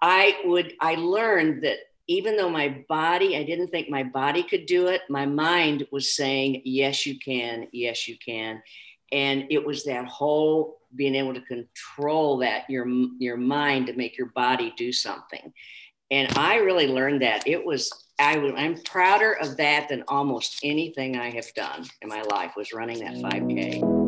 I would, I learned that even though my body, I didn't think my body could do it, my mind was saying, yes, you can, yes, you can. And it was that whole being able to control that, your, your mind to make your body do something. And I really learned that. It was, I, I'm prouder of that than almost anything I have done in my life was running that 5K.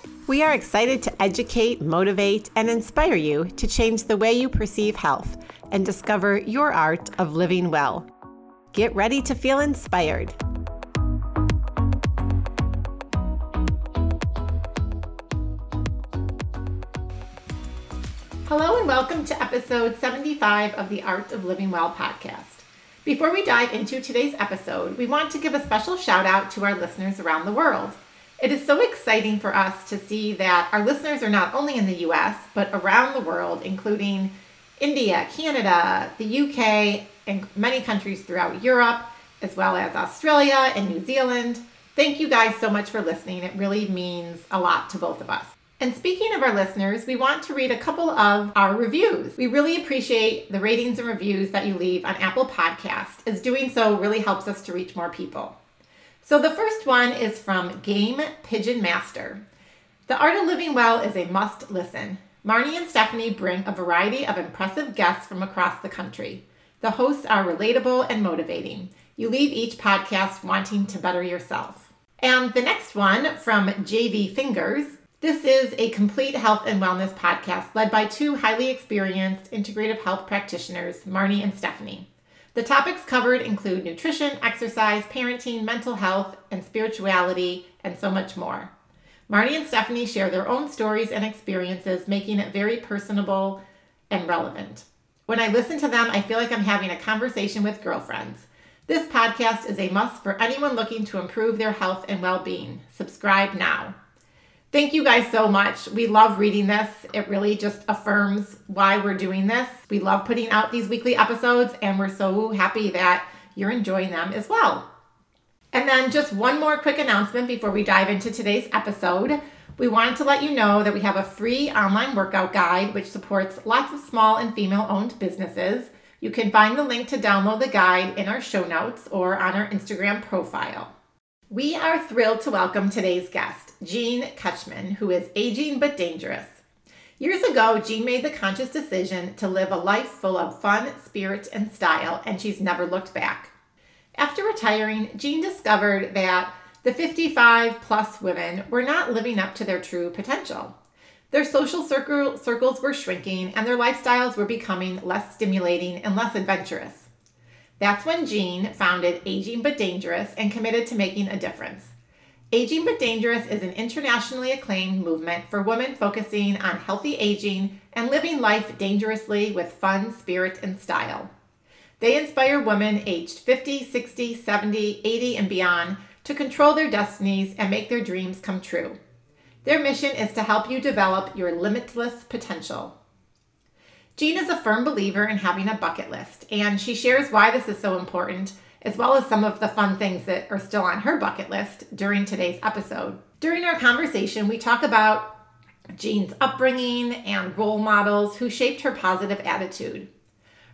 We are excited to educate, motivate, and inspire you to change the way you perceive health and discover your art of living well. Get ready to feel inspired. Hello, and welcome to episode 75 of the Art of Living Well podcast. Before we dive into today's episode, we want to give a special shout out to our listeners around the world. It is so exciting for us to see that our listeners are not only in the US, but around the world, including India, Canada, the UK, and many countries throughout Europe, as well as Australia and New Zealand. Thank you guys so much for listening. It really means a lot to both of us. And speaking of our listeners, we want to read a couple of our reviews. We really appreciate the ratings and reviews that you leave on Apple Podcast, as doing so really helps us to reach more people. So the first one is from Game Pigeon Master. The Art of Living Well is a must listen. Marnie and Stephanie bring a variety of impressive guests from across the country. The hosts are relatable and motivating. You leave each podcast wanting to better yourself. And the next one from JV Fingers. This is a complete health and wellness podcast led by two highly experienced integrative health practitioners, Marnie and Stephanie. The topics covered include nutrition, exercise, parenting, mental health, and spirituality, and so much more. Marnie and Stephanie share their own stories and experiences, making it very personable and relevant. When I listen to them, I feel like I'm having a conversation with girlfriends. This podcast is a must for anyone looking to improve their health and well being. Subscribe now. Thank you guys so much. We love reading this. It really just affirms why we're doing this. We love putting out these weekly episodes, and we're so happy that you're enjoying them as well. And then, just one more quick announcement before we dive into today's episode. We wanted to let you know that we have a free online workout guide which supports lots of small and female owned businesses. You can find the link to download the guide in our show notes or on our Instagram profile. We are thrilled to welcome today's guest, Jean Ketcham, who is aging but dangerous. Years ago, Jean made the conscious decision to live a life full of fun, spirit, and style, and she's never looked back. After retiring, Jean discovered that the 55 plus women were not living up to their true potential. Their social circle, circles were shrinking, and their lifestyles were becoming less stimulating and less adventurous. That's when Jean founded Aging But Dangerous and committed to making a difference. Aging But Dangerous is an internationally acclaimed movement for women focusing on healthy aging and living life dangerously with fun, spirit, and style. They inspire women aged 50, 60, 70, 80, and beyond to control their destinies and make their dreams come true. Their mission is to help you develop your limitless potential. Jean is a firm believer in having a bucket list, and she shares why this is so important, as well as some of the fun things that are still on her bucket list during today's episode. During our conversation, we talk about Jean's upbringing and role models who shaped her positive attitude.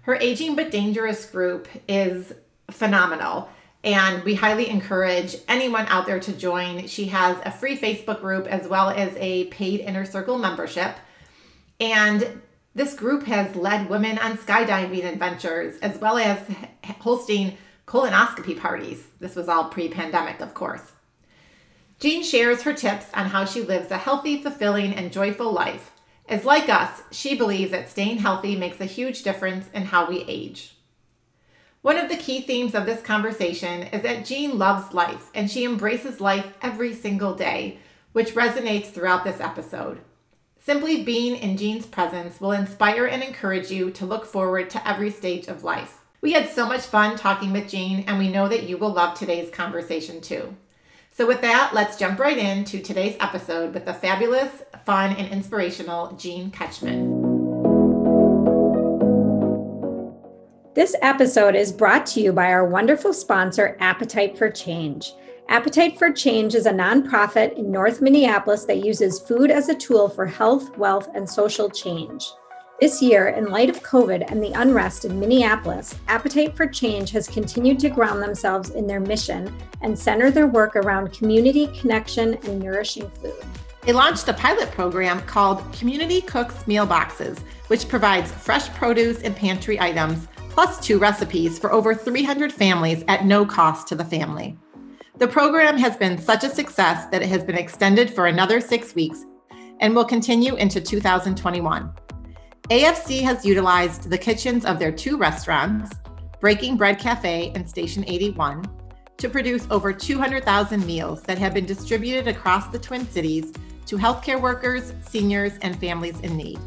Her Aging But Dangerous group is phenomenal, and we highly encourage anyone out there to join. She has a free Facebook group as well as a paid Inner Circle membership. And this group has led women on skydiving adventures as well as hosting colonoscopy parties. This was all pre pandemic, of course. Jean shares her tips on how she lives a healthy, fulfilling, and joyful life. As like us, she believes that staying healthy makes a huge difference in how we age. One of the key themes of this conversation is that Jean loves life and she embraces life every single day, which resonates throughout this episode. Simply being in Jean's presence will inspire and encourage you to look forward to every stage of life. We had so much fun talking with Jean, and we know that you will love today's conversation too. So, with that, let's jump right into today's episode with the fabulous, fun, and inspirational Jean Ketcham. This episode is brought to you by our wonderful sponsor, Appetite for Change. Appetite for Change is a nonprofit in North Minneapolis that uses food as a tool for health, wealth, and social change. This year, in light of COVID and the unrest in Minneapolis, Appetite for Change has continued to ground themselves in their mission and center their work around community connection and nourishing food. They launched a pilot program called Community Cooks Meal Boxes, which provides fresh produce and pantry items, plus two recipes for over 300 families at no cost to the family. The program has been such a success that it has been extended for another six weeks and will continue into 2021. AFC has utilized the kitchens of their two restaurants, Breaking Bread Cafe and Station 81, to produce over 200,000 meals that have been distributed across the Twin Cities to healthcare workers, seniors, and families in need.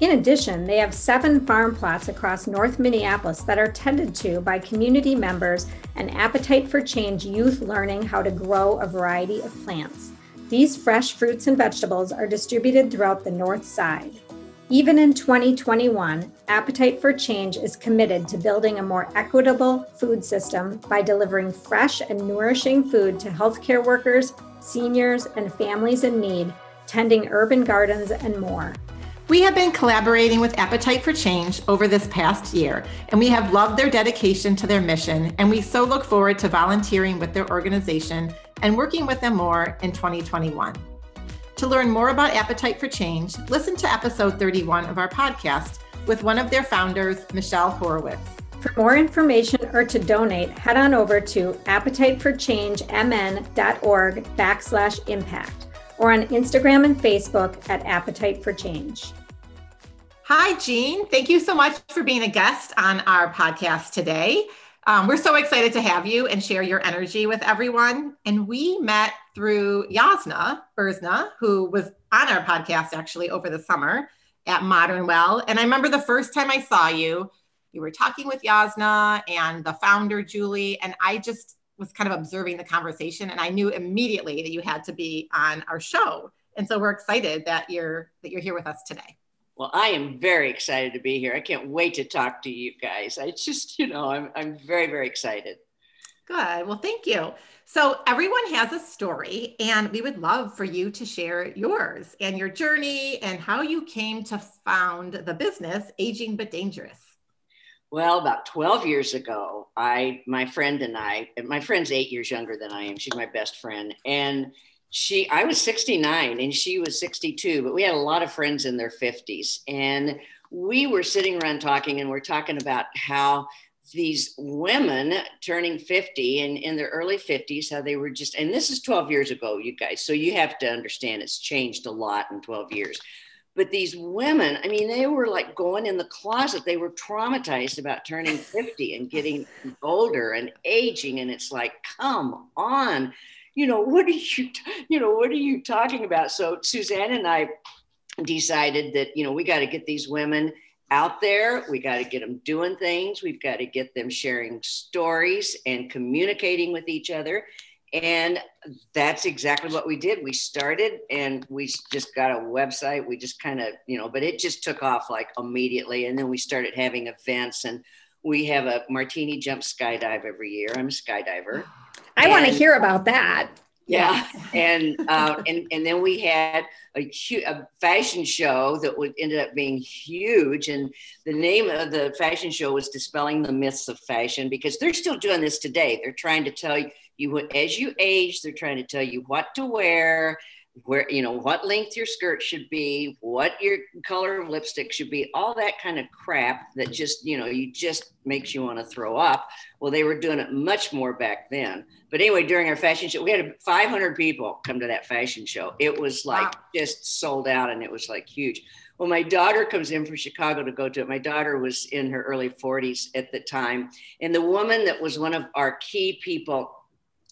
In addition, they have seven farm plots across North Minneapolis that are tended to by community members and Appetite for Change youth learning how to grow a variety of plants. These fresh fruits and vegetables are distributed throughout the North Side. Even in 2021, Appetite for Change is committed to building a more equitable food system by delivering fresh and nourishing food to healthcare workers, seniors, and families in need, tending urban gardens, and more. We have been collaborating with Appetite for Change over this past year, and we have loved their dedication to their mission, and we so look forward to volunteering with their organization and working with them more in 2021. To learn more about Appetite for Change, listen to episode 31 of our podcast with one of their founders, Michelle Horovitz. For more information or to donate, head on over to appetiteforchangemn.org backslash impact or on Instagram and Facebook at Appetite for Change. Hi, Jean. Thank you so much for being a guest on our podcast today. Um, we're so excited to have you and share your energy with everyone. And we met through Yasna Berzna, who was on our podcast actually over the summer at Modern Well. And I remember the first time I saw you, you were talking with Yasna and the founder, Julie. And I just was kind of observing the conversation and I knew immediately that you had to be on our show. And so we're excited that you're that you're here with us today. Well, I am very excited to be here. I can't wait to talk to you guys. I just, you know, I'm I'm very very excited. Good. Well, thank you. So, everyone has a story, and we would love for you to share yours and your journey and how you came to found the business Aging But Dangerous. Well, about 12 years ago, I, my friend and I, my friend's eight years younger than I am. She's my best friend. And she, I was 69 and she was 62, but we had a lot of friends in their 50s. And we were sitting around talking and we're talking about how these women turning 50 and in their early 50s, how they were just, and this is 12 years ago, you guys. So you have to understand it's changed a lot in 12 years. But these women, I mean, they were like going in the closet. They were traumatized about turning 50 and getting older and aging. And it's like, come on, you know, what are you, you know, what are you talking about? So Suzanne and I decided that, you know, we got to get these women out there. We got to get them doing things. We've got to get them sharing stories and communicating with each other. And that's exactly what we did. We started and we just got a website. We just kind of, you know, but it just took off like immediately. And then we started having events and we have a martini jump skydive every year. I'm a skydiver. I want to hear about that. Yeah, and uh, and and then we had a, a fashion show that would ended up being huge, and the name of the fashion show was "Dispelling the Myths of Fashion" because they're still doing this today. They're trying to tell you you as you age they're trying to tell you what to wear where you know what length your skirt should be what your color of lipstick should be all that kind of crap that just you know you just makes you want to throw up. Well they were doing it much more back then. But anyway during our fashion show we had 500 people come to that fashion show. It was like wow. just sold out and it was like huge. Well my daughter comes in from chicago to go to it. My daughter was in her early 40s at the time. And the woman that was one of our key people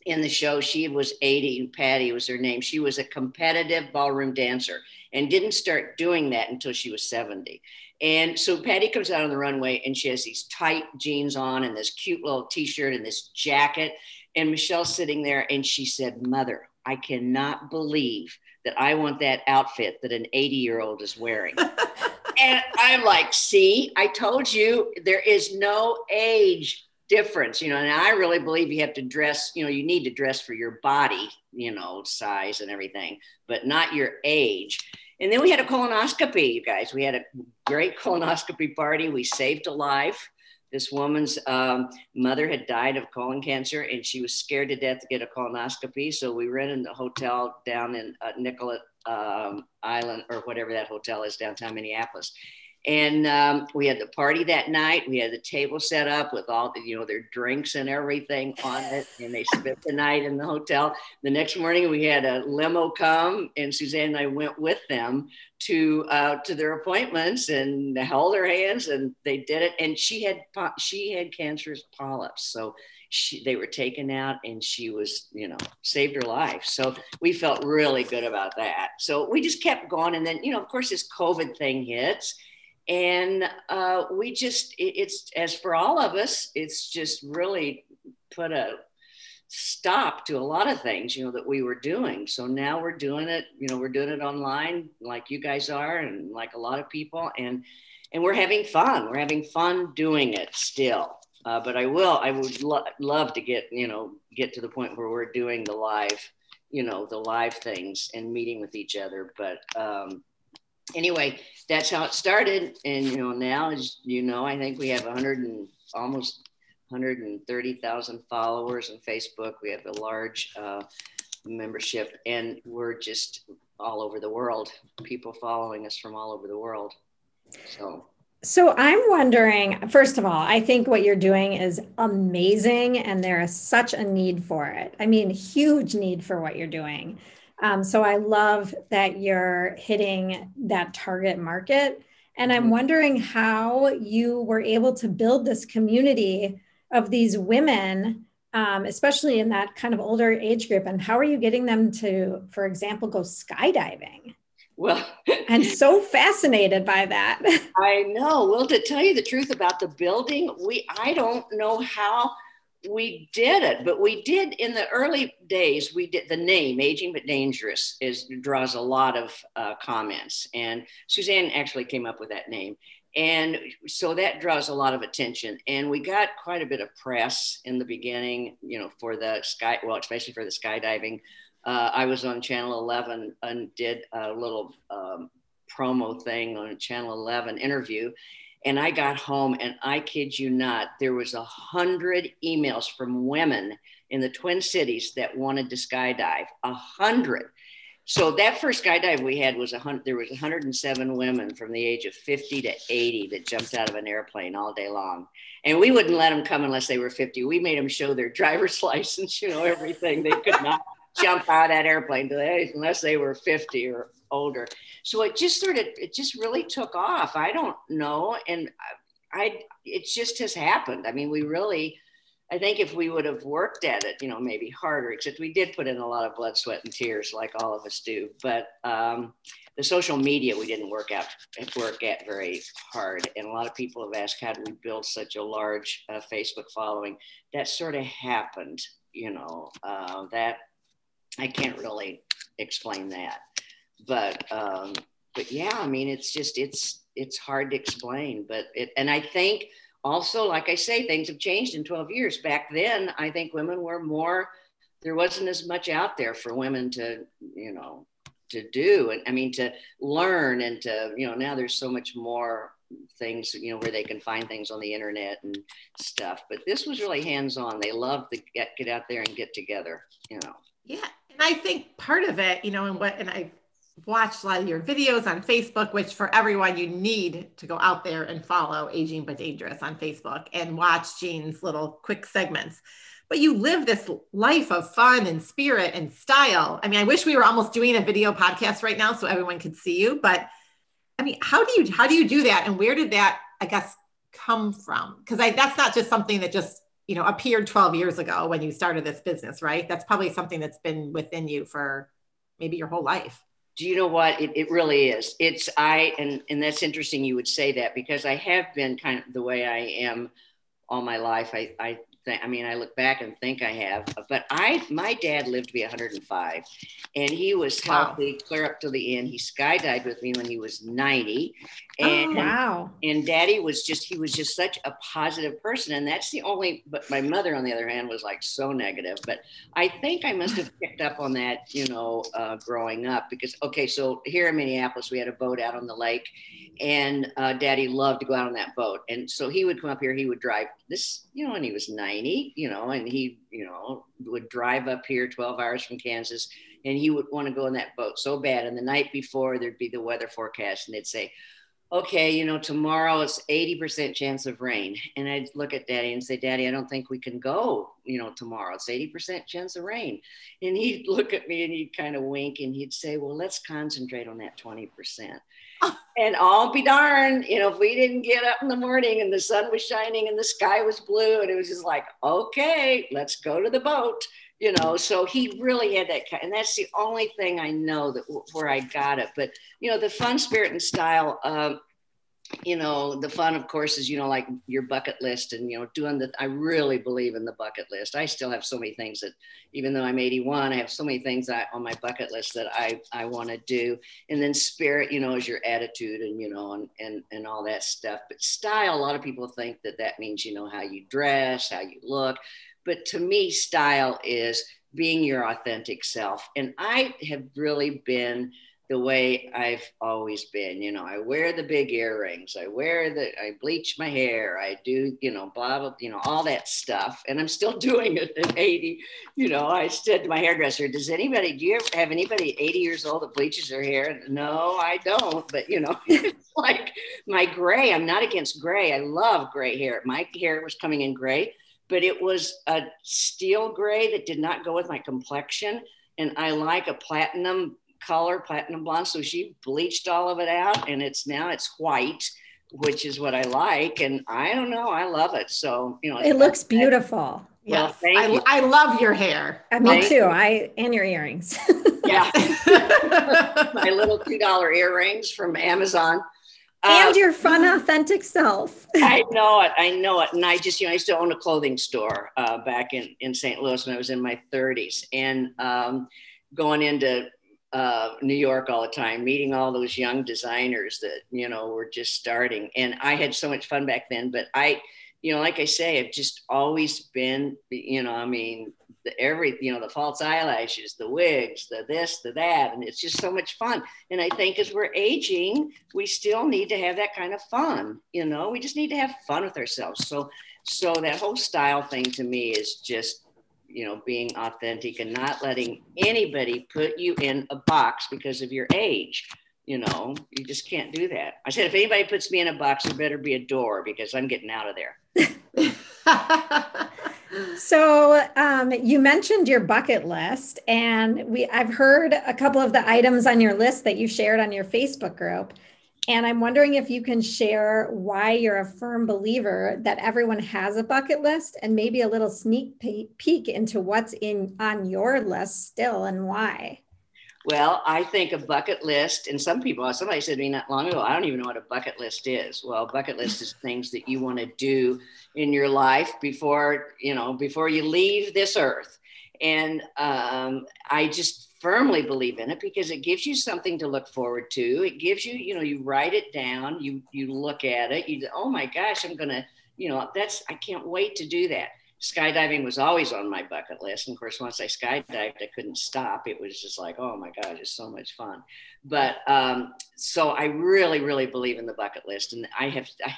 in the show. She was 80, Patty was her name. She was a competitive ballroom dancer and didn't start doing that until she was 70. And so Patty comes out on the runway and she has these tight jeans on and this cute little t shirt and this jacket. And Michelle's sitting there and she said, Mother, I cannot believe that I want that outfit that an 80 year old is wearing. and I'm like, see, I told you there is no age difference, you know, and I really believe you have to dress, you know, you need to dress for your body, you know, size and everything, but not your age. And then we had a colonoscopy, you guys. We had a great colonoscopy party. We saved a life. This woman's um, mother had died of colon cancer and she was scared to death to get a colonoscopy. So we rented a hotel down in uh, Nicollet um, Island or whatever that hotel is downtown Minneapolis. And um, we had the party that night. We had the table set up with all the, you know, their drinks and everything on it. And they spent the night in the hotel. The next morning, we had a limo come, and Suzanne and I went with them to uh, to their appointments and held their hands, and they did it. And she had she had cancerous polyps, so she, they were taken out and she was, you know, saved her life. So we felt really good about that. So we just kept going. And then, you know, of course, this COVID thing hits and uh, we just it, it's as for all of us it's just really put a stop to a lot of things you know that we were doing. So now we're doing it you know we're doing it online like you guys are and like a lot of people. And and we're having fun. We're having fun doing it still. Uh, but i will i would lo- love to get you know get to the point where we're doing the live you know the live things and meeting with each other. But um anyway, that's how it started. And you know, now as you know, I think we have 100 and almost 130,000 followers on Facebook. We have a large uh, membership, and we're just all over the world. People following us from all over the world. So. So I'm wondering, first of all, I think what you're doing is amazing and there is such a need for it. I mean, huge need for what you're doing. Um, so I love that you're hitting that target market. And I'm mm-hmm. wondering how you were able to build this community of these women, um, especially in that kind of older age group. And how are you getting them to, for example, go skydiving? Well, I'm so fascinated by that. I know. Well, to tell you the truth about the building, we I don't know how we did it, but we did in the early days. We did the name "Aging but Dangerous" is draws a lot of uh, comments, and Suzanne actually came up with that name, and so that draws a lot of attention. And we got quite a bit of press in the beginning, you know, for the sky, well, especially for the skydiving. Uh, I was on Channel 11 and did a little um, promo thing on Channel 11 interview, and I got home and I kid you not, there was a hundred emails from women in the Twin Cities that wanted to skydive. A hundred. So that first skydive we had was a hundred. There was 107 women from the age of 50 to 80 that jumped out of an airplane all day long, and we wouldn't let them come unless they were 50. We made them show their driver's license, you know, everything. They could not jump out of that airplane unless they were 50 or older. So it just sort of, it just really took off. I don't know. And I, it just has happened. I mean, we really, I think if we would have worked at it, you know, maybe harder, except we did put in a lot of blood, sweat, and tears, like all of us do. But um, the social media we didn't work out work at very hard, and a lot of people have asked, how do we build such a large uh, Facebook following? That sort of happened, you know. Uh, that I can't really explain that but um, but yeah, I mean, it's just it's it's hard to explain. But it, and I think also, like I say, things have changed in 12 years. Back then, I think women were more. There wasn't as much out there for women to, you know, to do, and I mean, to learn and to, you know, now there's so much more things, you know, where they can find things on the internet and stuff. But this was really hands on. They loved to get get out there and get together, you know. Yeah, and I think part of it, you know, and what, and I watched a lot of your videos on Facebook, which for everyone, you need to go out there and follow Aging But Dangerous on Facebook and watch Jean's little quick segments. But you live this life of fun and spirit and style. I mean, I wish we were almost doing a video podcast right now so everyone could see you. But I mean, how do you how do you do that? And where did that, I guess, come from? Because I that's not just something that just you know, appeared 12 years ago when you started this business, right? That's probably something that's been within you for maybe your whole life. Do you know what? It, it really is. It's I, and, and that's interesting you would say that because I have been kind of the way I am all my life. I, I think, I mean, I look back and think I have, but I, my dad lived to be 105 and he was wow. healthy clear up to the end. He skydived with me when he was 90. And, oh, wow. And daddy was just, he was just such a positive person. And that's the only, but my mother, on the other hand, was like so negative. But I think I must have picked up on that, you know, uh, growing up because, okay, so here in Minneapolis, we had a boat out on the lake and uh, daddy loved to go out on that boat. And so he would come up here, he would drive this, you know, and he was 90, you know, and he, you know, would drive up here 12 hours from Kansas and he would want to go in that boat so bad. And the night before, there'd be the weather forecast and they'd say, okay, you know, tomorrow it's 80% chance of rain. And I'd look at daddy and say, Daddy, I don't think we can go, you know, tomorrow. It's 80% chance of rain. And he'd look at me and he'd kind of wink and he'd say, Well, let's concentrate on that 20%. and I'll be darned, you know, if we didn't get up in the morning and the sun was shining and the sky was blue, and it was just like, okay, let's go to the boat, you know. So he really had that, and that's the only thing I know that where I got it. But you know, the fun spirit and style. Um, you know the fun of course is you know like your bucket list and you know doing the i really believe in the bucket list i still have so many things that even though i'm 81 i have so many things that, on my bucket list that i i want to do and then spirit you know is your attitude and you know and, and and all that stuff but style a lot of people think that that means you know how you dress how you look but to me style is being your authentic self and i have really been the way I've always been. You know, I wear the big earrings, I wear the, I bleach my hair, I do, you know, blah, blah, you know, all that stuff. And I'm still doing it at 80. You know, I said to my hairdresser, does anybody, do you have anybody 80 years old that bleaches their hair? No, I don't. But, you know, it's like my gray, I'm not against gray. I love gray hair. My hair was coming in gray, but it was a steel gray that did not go with my complexion. And I like a platinum color, platinum blonde. So she bleached all of it out and it's now it's white, which is what I like. And I don't know, I love it. So, you know, it looks beautiful. Well, yes. I, I, love your hair. Uh, me Thank too. You. I and your earrings. yeah. My little two dollar earrings from Amazon. And uh, your fun, authentic self. I know it. I know it. And I just, you know, I used to own a clothing store uh, back in, in St. Louis when I was in my 30s. And um, going into uh, New York all the time, meeting all those young designers that you know were just starting, and I had so much fun back then. But I, you know, like I say, I've just always been, you know, I mean, the, every, you know, the false eyelashes, the wigs, the this, the that, and it's just so much fun. And I think as we're aging, we still need to have that kind of fun. You know, we just need to have fun with ourselves. So, so that whole style thing to me is just you know being authentic and not letting anybody put you in a box because of your age you know you just can't do that i said if anybody puts me in a box it better be a door because i'm getting out of there so um, you mentioned your bucket list and we i've heard a couple of the items on your list that you shared on your facebook group and I'm wondering if you can share why you're a firm believer that everyone has a bucket list and maybe a little sneak peek into what's in on your list still and why. Well, I think a bucket list, and some people, somebody said to me not long ago, I don't even know what a bucket list is. Well, bucket list is things that you want to do in your life before, you know, before you leave this earth. And um, I just firmly believe in it because it gives you something to look forward to. It gives you, you know, you write it down, you you look at it, you oh my gosh, I'm gonna, you know, that's I can't wait to do that. Skydiving was always on my bucket list. And of course, once I skydived, I couldn't stop. It was just like, oh my God, it's so much fun. But um, so I really, really believe in the bucket list. And I have I,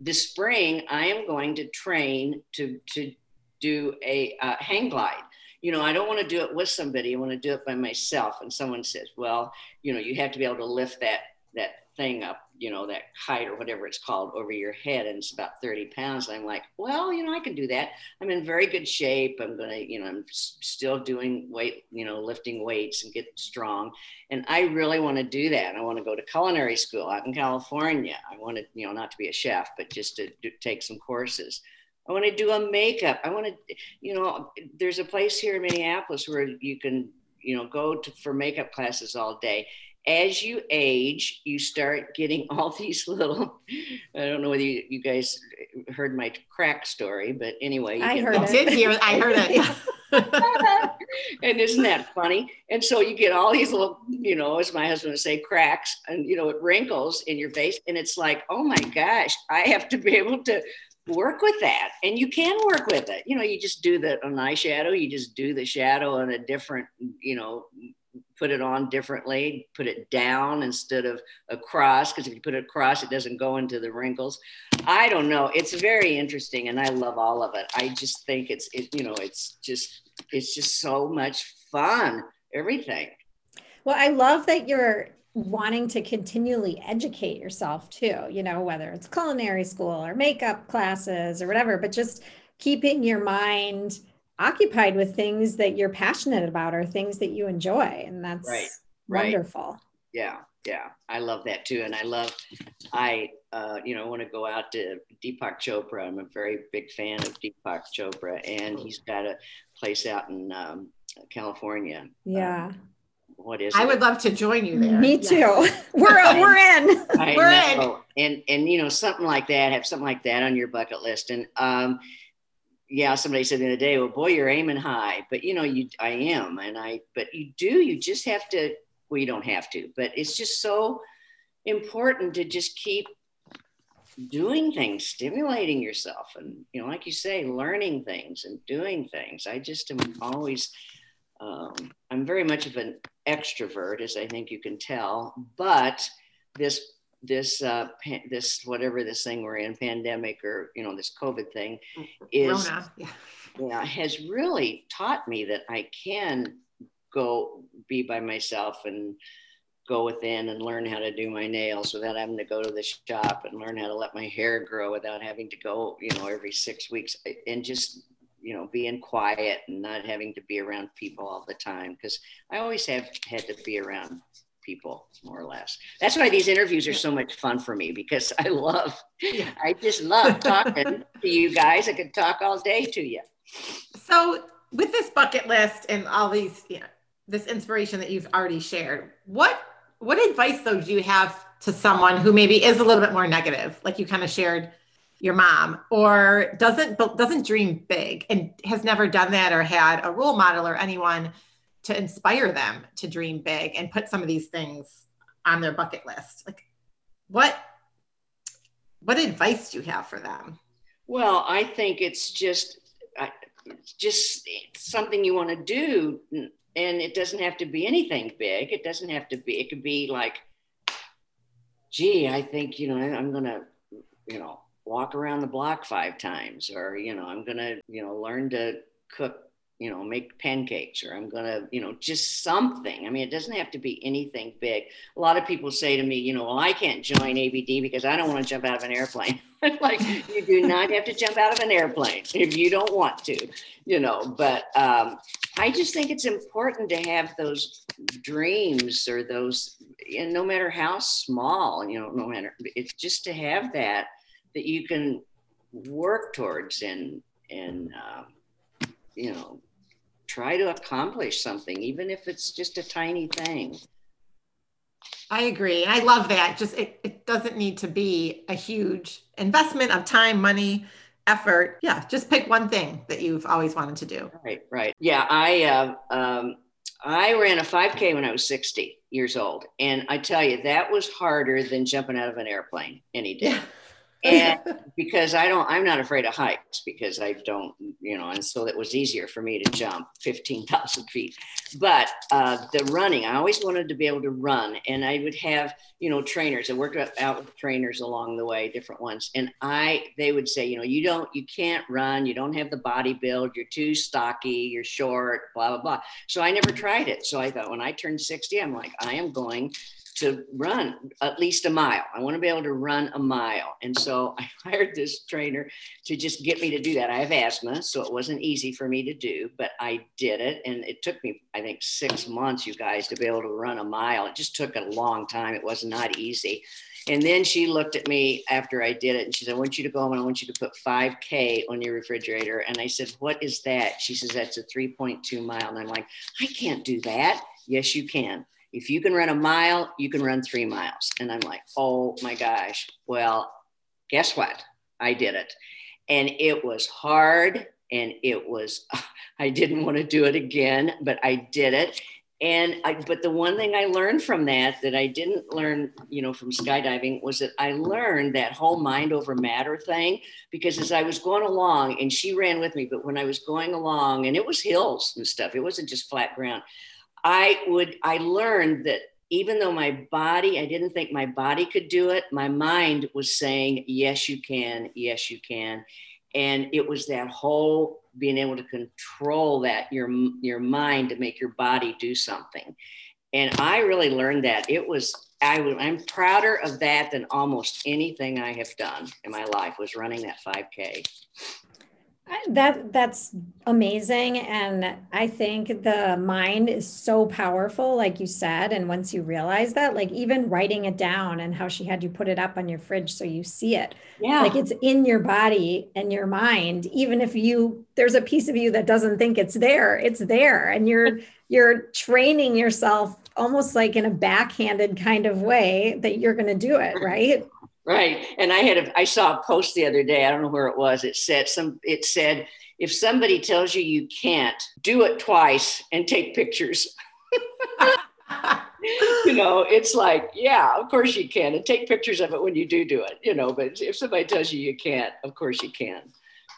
this spring, I am going to train to to do a uh, hang glide you know, I don't want to do it with somebody. I want to do it by myself. And someone says, well, you know, you have to be able to lift that that thing up, you know, that kite or whatever it's called over your head, and it's about 30 pounds. I'm like, well, you know, I can do that. I'm in very good shape. I'm gonna, you know, I'm still doing weight, you know, lifting weights and get strong. And I really want to do that. I want to go to culinary school out in California. I want to, you know, not to be a chef, but just to do, take some courses I want to do a makeup. I want to, you know, there's a place here in Minneapolis where you can, you know, go to, for makeup classes all day. As you age, you start getting all these little, I don't know whether you, you guys heard my crack story, but anyway. I heard I it. did hear, I heard it. and isn't that funny? And so you get all these little, you know, as my husband would say, cracks and, you know, it wrinkles in your face. And it's like, oh my gosh, I have to be able to work with that. And you can work with it. You know, you just do the an eyeshadow, you just do the shadow on a different, you know, put it on differently, put it down instead of across, because if you put it across, it doesn't go into the wrinkles. I don't know. It's very interesting and I love all of it. I just think it's, it, you know, it's just, it's just so much fun, everything. Well, I love that you're wanting to continually educate yourself too, you know, whether it's culinary school or makeup classes or whatever, but just keeping your mind occupied with things that you're passionate about or things that you enjoy. And that's Right, right. wonderful. Yeah, yeah, I love that too, and I love, I, uh, you know, want to go out to Deepak Chopra. I'm a very big fan of Deepak Chopra, and he's got a place out in um, California. Yeah. Um, what is I it? would love to join you there. Me Yes. too. we're we're in. I We're in. And and you know something like that, have something like that on your bucket list. And um, yeah, somebody said the other day, well, boy, you're aiming high. But you know, you I am, and I. But you do. You just have to. Well, you don't have to, but it's just so important to just keep doing things, stimulating yourself, and you know, like you say, learning things and doing things. I just am always. Um, I'm very much of an extrovert, as I think you can tell, but this this uh, pa- this whatever this thing we're in, pandemic or you know this COVID thing, is Rona. Yeah. yeah, has really taught me that I can go be by myself and go within and learn how to do my nails without having to go to the shop and learn how to let my hair grow without having to go, you know, every six weeks and just, you know, being quiet and not having to be around people all the time. Cause I always have had to be around people more or less. That's why these interviews are so much fun for me because I love. I just love talking to you guys. I could talk all day to you. So with this bucket list and all these, you know, this inspiration that you've already shared, what what advice though do you have to someone who maybe is a little bit more negative, like you kind of shared your mom, or doesn't doesn't dream big and has never done that or had a role model or anyone to inspire them to dream big and put some of these things on their bucket list? Like what what advice do you have for them? Well, I think it's just, just something you want to do, and it doesn't have to be anything big. It doesn't have to be. It could be like, gee, I think you know I'm gonna, you know, walk around the block five times, or you know, I'm gonna, you know, learn to cook, you know, make pancakes, or I'm gonna, you know, just something. I mean, it doesn't have to be anything big. A lot of people say to me, you know, well, I can't join ABD because I don't want to jump out of an airplane. like you do not have to jump out of an airplane if you don't want to, you know. But um, I just think it's important to have those dreams or those, and no matter how small, you know, no matter it's just to have that that you can work towards and and um, you know try to accomplish something, even if it's just a tiny thing. I agree. I love that. Just it, it doesn't need to be a huge investment of time, money, effort. Yeah, just pick one thing that you've always wanted to do. Right, right. Yeah, I uh, um, I ran a 5K when I was 60 years old, and I tell you that was harder than jumping out of an airplane any day. And because I don't, I'm not afraid of heights because I don't, you know, and so it was easier for me to jump 15,000 feet. But uh, the running, I always wanted to be able to run, and I would have, you know, trainers. I worked out with trainers along the way, different ones, and I, they would say, you know, you don't, you can't run, you don't have the body build, you're too stocky, you're short, blah blah blah. So I never tried it. So I thought when I turned 60, I'm like, I am going to run at least a mile. I want to be able to run a mile. And so I hired this trainer to just get me to do that. I have asthma, so it wasn't easy for me to do, but I did it. And it took me, I think, six months, you guys, to be able to run a mile. It just took a long time. It was not easy. And then she looked at me after I did it and she said, I want you to go home and I want you to put 5K on your refrigerator. And I said, What is that? She says, That's a 3.2 mile. And I'm like, I can't do that. Yes, you can. If you can run a mile, you can run three miles. And I'm like, Oh my gosh. Well, guess what? I did it. And it was hard and it was, I didn't want to do it again, but I did it and I, but the one thing I learned from that that I didn't learn, you know, from skydiving was that I learned that whole mind over matter thing because as I was going along, and she ran with me, but when I was going along, and it was hills and stuff, it wasn't just flat ground. I would, I learned that even though my body, I didn't think my body could do it, my mind was saying, yes, you can, yes, you can. And it was that whole being able to control that your your mind to make your body do something. And i really learned that. It was I, i'm prouder of that than almost anything i have done in my life was running that 5k that that's amazing and i think the mind is so powerful like you said and once you realize that like even writing it down and how she had you put it up on your fridge so you see it yeah. like it's in your body and your mind even if you there's a piece of you that doesn't think it's there it's there and you're you're training yourself almost like in a backhanded kind of way that you're going to do it right Right. And I had a, I saw a post the other day. I don't know where it was. It said some it said if somebody tells you you can't, do it twice and take pictures. you know, it's like, yeah, of course you can, and take pictures of it when you do do it. You know, but if somebody tells you you can't, of course you can.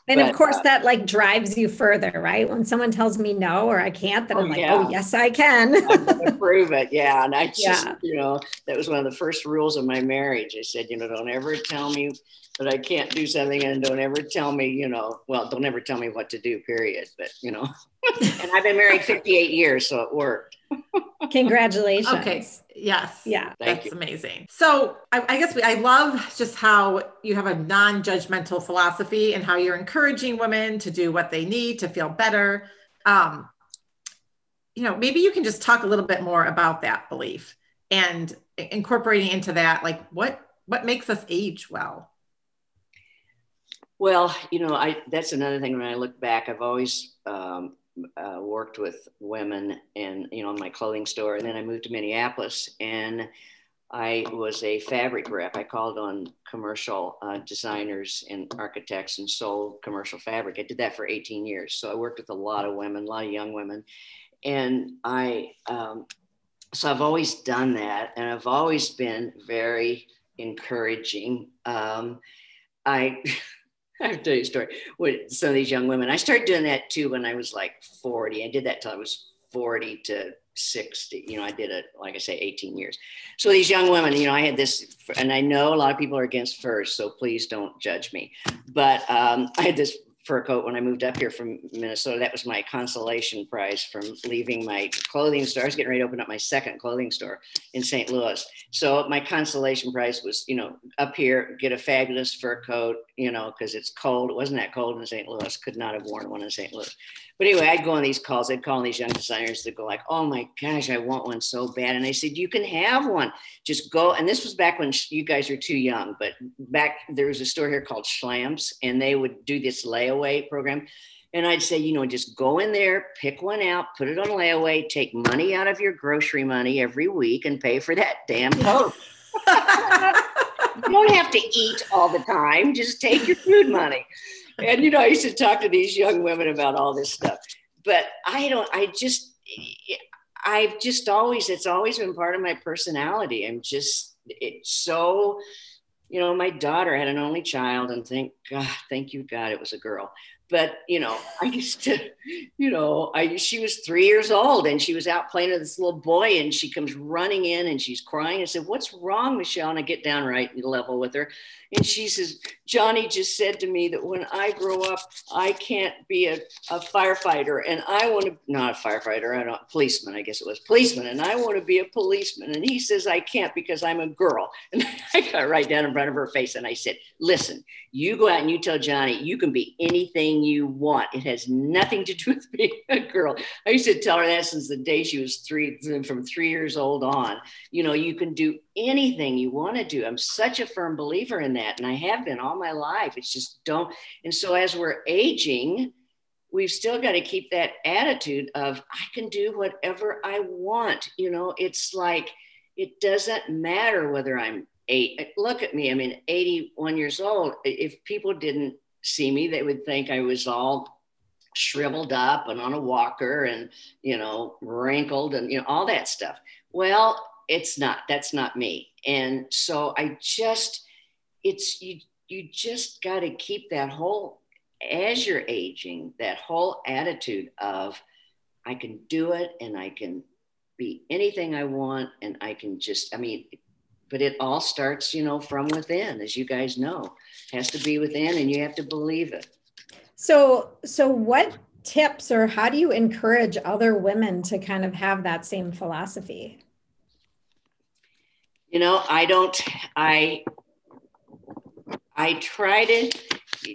And but, of course, uh, that like drives you further, right? When someone tells me no or I can't, then oh, I'm like, yeah. oh, yes, I can. I'm going to prove it. Yeah. And I just, yeah. you know, that was one of the first rules of my marriage. I said, you know, don't ever tell me that I can't do something and don't ever tell me, you know, well, don't ever tell me what to do, period. But, you know, and I've been married 58 years, so it worked. Congratulations. Okay. Yes. Yeah. Thank That's you. amazing. So I, I guess we, I love just how you have a non judgmental philosophy and how you're encouraging women to do what they need to feel better. Um, you know, maybe you can just talk a little bit more about that belief and incorporating into that, like what what makes us age well. Well, you know, I that's another thing. When I look back, I've always um, uh, worked with women and you know in my clothing store and then i moved to minneapolis and i was a fabric rep. I called on commercial uh, designers and architects and sold commercial fabric. I did that for 18 years so i worked with a lot of women a lot of young women and i um, so i've always done that and i've always been very encouraging. Um, i I have to tell you a story with some of these young women. I started doing that too when I was like 40. I did that till I was 40 to 60. You know, I did it, like I say, 18 years. So these young women, you know, I had this, and I know a lot of people are against furs, so please don't judge me. But um, I had this fur coat when I moved up here from Minnesota. That was my consolation prize from leaving my clothing store. I was getting ready to open up my second clothing store in St. Louis. So my consolation prize was, you know, up here, get a fabulous fur coat, you know, because it's cold. It wasn't that cold in St. Louis. Could not have worn one in St. Louis. But anyway, I'd go on these calls. I'd call on these young designers to go like, "Oh my gosh, I want one so bad." And I said, "You can have one. Just go." And this was back when you guys were too young. But back there was a store here called Schlamps, and they would do this layaway program. And I'd say, you know, just go in there, pick one out, put it on layaway, take money out of your grocery money every week, and pay for that damn coat. you don't have to eat all the time. Just take your food money and you know, I used to talk to these young women about all this stuff. But I don't, I just, I've just always, it's always been part of my personality. I'm just, it's so, you know, my daughter had an only child, and thank God, thank you, God, it was a girl but you know i used to you know i she was three years old and she was out playing with this little boy and she comes running in and she's crying. I said what's wrong michelle? And i get down right level with her. And she says johnny just said to me that when i grow up i can't be a, a firefighter and i want to not a firefighter i don't policeman i guess it was policeman and i want to be a policeman. And he says i can't because i'm a girl. And i got right down in front of her face and i said listen you go out and you tell johnny you can be anything anything you want. It has nothing to do with being a girl. I used to tell her that since the day she was three, from three years old on. You know, you can do anything you want to do. I'm such a firm believer in that. And I have been all my life. It's just don't. And so as we're aging, we've still got to keep that attitude of I can do whatever I want. You know, it's like it doesn't matter whether I'm eight. Look at me. I mean, 81 years old. If people didn't see me, they would think I was all shriveled up and on a walker and, you know, wrinkled and, you know, all that stuff. Well, it's not, that's not me. And so I just, it's, you, you just got to keep that whole, as you're aging, that whole attitude of, I can do it and I can be anything I want and I can just, I mean, but it all starts, you know, from within, as you guys know, has to be within and you have to believe it. So, so what tips or how do you encourage other women to kind of have that same philosophy? You know, I don't, I, I try to,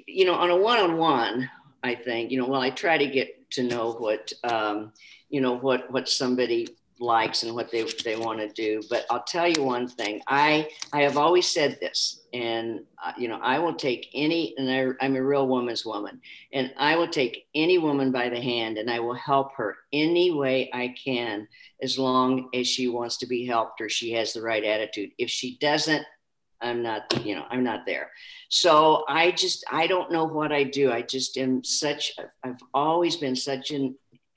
you know, on a one-on-one, I think, you know, well, I try to get to know what, um, you know, what, what somebody likes and what they, they want to do. But I'll tell you one thing. I I have always said this, and uh, you know I will take any, and I, I'm a real woman's woman, and I will take any woman by the hand, and I will help her any way I can, as long as she wants to be helped or she has the right attitude. If she doesn't, I'm not, you know, I'm not there. So I just, I don't know what I do. I just am such, I've always been such an,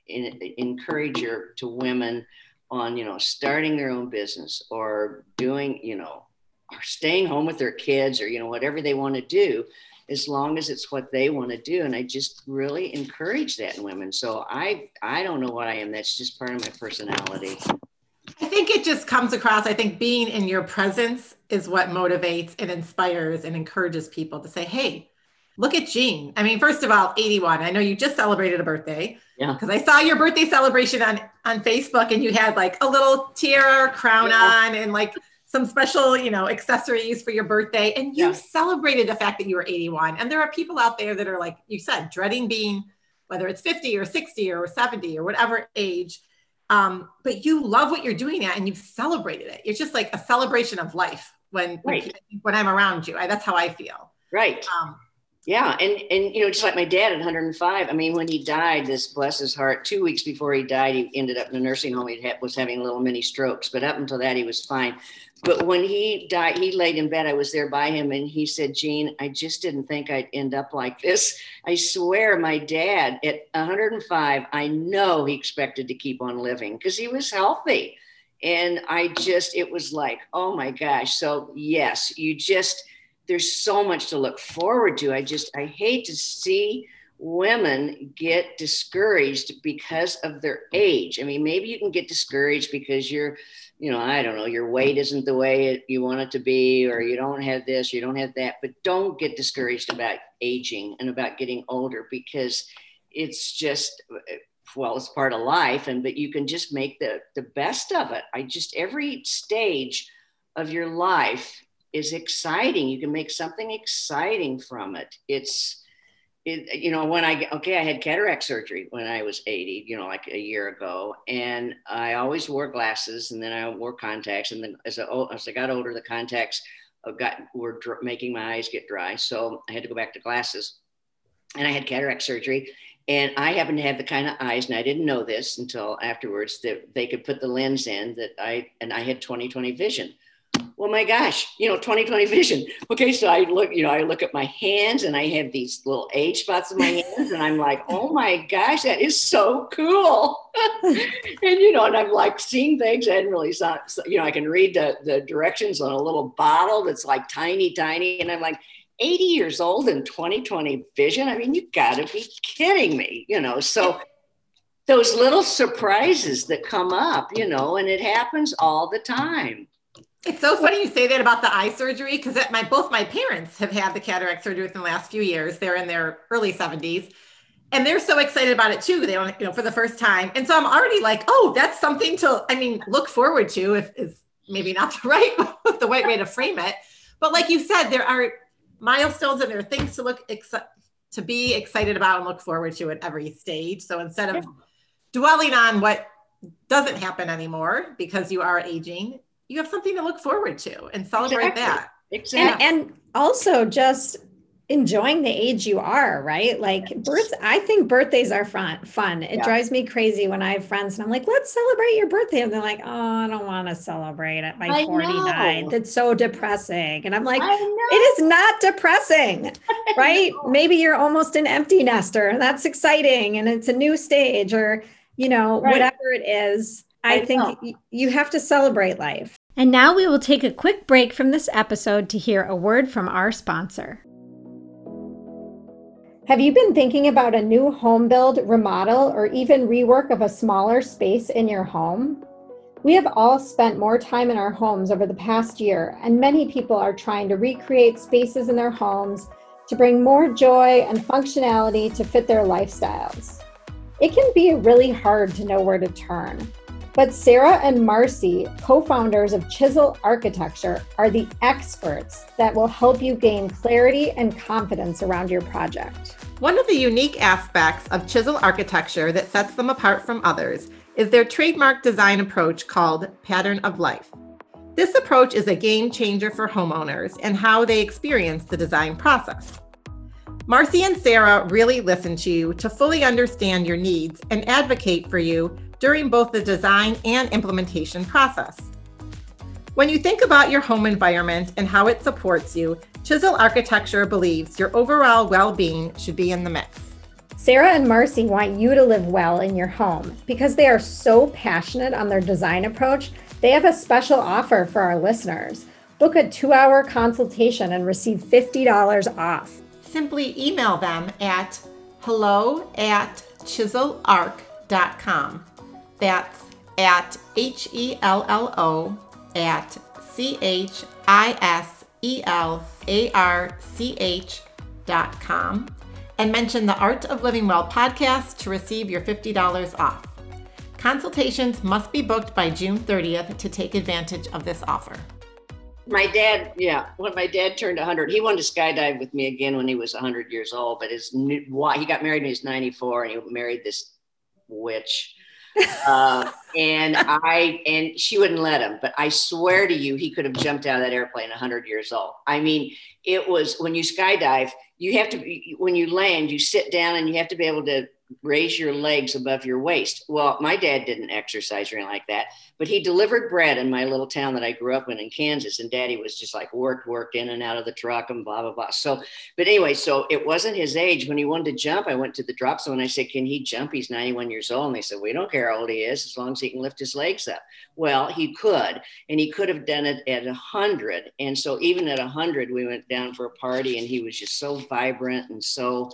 an encourager to women on you know starting their own business or doing you know or staying home with their kids or you know whatever they want to do as long as it's what they want to do and i just really encourage that in women so i i don't know what i am that's just part of my personality i think it just comes across i think being in your presence is what motivates and inspires and encourages people to say hey look at Jean. I mean, first of all, 81. I know you just celebrated a birthday. Yeah. Because I saw your birthday celebration on on Facebook and you had like a little tiara crown yeah. on and like some special, you know, accessories for your birthday. And you yeah. celebrated the fact that you were 81. And there are people out there that are like you said, dreading being whether it's 50 or 60 or 70 or whatever age. Um, but you love what you're doing at and you've celebrated it. It's just like a celebration of life when right. when, when, I'm around you. I, that's how I feel. Right. Um, yeah, and and you know, just like my dad at 105. I mean, when he died, this bless his heart. Two weeks before he died, he ended up in a nursing home. He was having little mini strokes, but up until that, he was fine. But when he died, he laid in bed. I was there by him, and he said, "Jean, I just didn't think I'd end up like this. I swear, my dad at 105, I know he expected to keep on living because he was healthy." And I just, it was like, oh my gosh. So yes, you just there's so much to look forward to. I just, I hate to see women get discouraged because of their age. I mean, maybe you can get discouraged because you're, you know, I don't know, your weight isn't the way it, you want it to be, or you don't have this, you don't have that. But don't get discouraged about aging and about getting older because it's just, well, it's part of life. And but you can just make the the best of it. I just every stage of your life is exciting. You can make something exciting from it. It's, it, you know, when I, okay, I had cataract surgery when I was 80, you know, like a year ago. And I always wore glasses and then I wore contacts. And then as I, as I got older, the contacts uh, got, were dr- making my eyes get dry. So I had to go back to glasses and I had cataract surgery. And I happened to have the kind of eyes, and I didn't know this until afterwards that they could put the lens in that I, and I had 20 20 vision well my gosh you know 2020 vision. Okay so i look you know i look at my hands and i have these little age spots in my hands and i'm like oh my gosh that is so cool. And you know and i'm like seeing things. I hadn't really saw you know i can read the, the directions on a little bottle that's like tiny tiny. And i'm like 80 years old and 2020 vision? I mean you gotta be kidding me you know? So those little surprises that come up you know and it happens all the time it's so funny you say that about the eye surgery because my both my parents have had the cataract surgery within the last few years. They're in their early 70s and they're so excited about it too. They don't, you know, for the first time. And so I'm already like, oh, that's something to, I mean, look forward to if is maybe not the right the right way to frame it. But like you said, there are milestones and there are things to look ex- to be excited about and look forward to at every stage. So instead of dwelling on what doesn't happen anymore because you are aging, you have something to look forward to and celebrate Exactly. that. Exactly. And, and also just enjoying the age you are, right? Like birth, I think birthdays are fun. Fun. It Yeah. drives me crazy when I have friends and I'm like, let's celebrate your birthday. And they're like, oh, I don't want to celebrate it. My I 49. know. That's so depressing. And I'm like, it is not depressing, right? Maybe you're almost an empty nester and that's exciting and it's a new stage or, you know, Right. whatever it is. I, I think know. y- you have to celebrate life. And now we will take a quick break from this episode to hear a word from our sponsor. Have you been thinking about a new home build, remodel, or even rework of a smaller space in your home? We have all spent more time in our homes over the past year, and many people are trying to recreate spaces in their homes to bring more joy and functionality to fit their lifestyles. It can be really hard to know where to turn. But Sarah and Marcy, co founders of Chisel Architecture, are the experts that will help you gain clarity and confidence around your project. One of the unique aspects of chisel architecture that sets them apart from others is their trademark design approach called Pattern of Life. This approach is a game changer for homeowners and how they experience the design process. Marcy and Sarah really listen to you to fully understand your needs and advocate for you during both the design and implementation process. When you think about your home environment and how it supports you, Chisel Architecture believes your overall well being should be in the mix. Sarah and Marcy want you to live well in your home because they are so passionate on their design approach. They have a special offer for our listeners. Book a two hour consultation and receive $50 off. Simply email them at hello at chiselarch.com. That's at H E L L O at C H I S E L A R C H dot com and mention the Art of Living Well podcast to receive your $50 off. Consultations must be booked by June 30th to take advantage of this offer. my dad, yeah, when my dad turned 100, he wanted to skydive with me again when he was 100 years old. But his why he got married when he was 94, and he married this witch. Uh, and I and she wouldn't let him. But I swear to you, he could have jumped out of that airplane 100 years old. I mean, it was when you skydive, you have to be- when you land, you sit down and you have to be able to raise your legs above your waist. Well, my dad didn't exercise or anything like that, but he delivered bread in my little town that I grew up in in Kansas. And daddy was just like worked, worked in and out of the truck and blah, blah, blah. So, but anyway, so it wasn't his age. When he wanted to jump, I went to the drop zone. And I said, Can he jump? He's 91 years old. And they said, We don't care how old he is as long as he can lift his legs up. Well, he could, and he could have done it at 100. And so, even at 100, we went down for a party and he was just so vibrant and so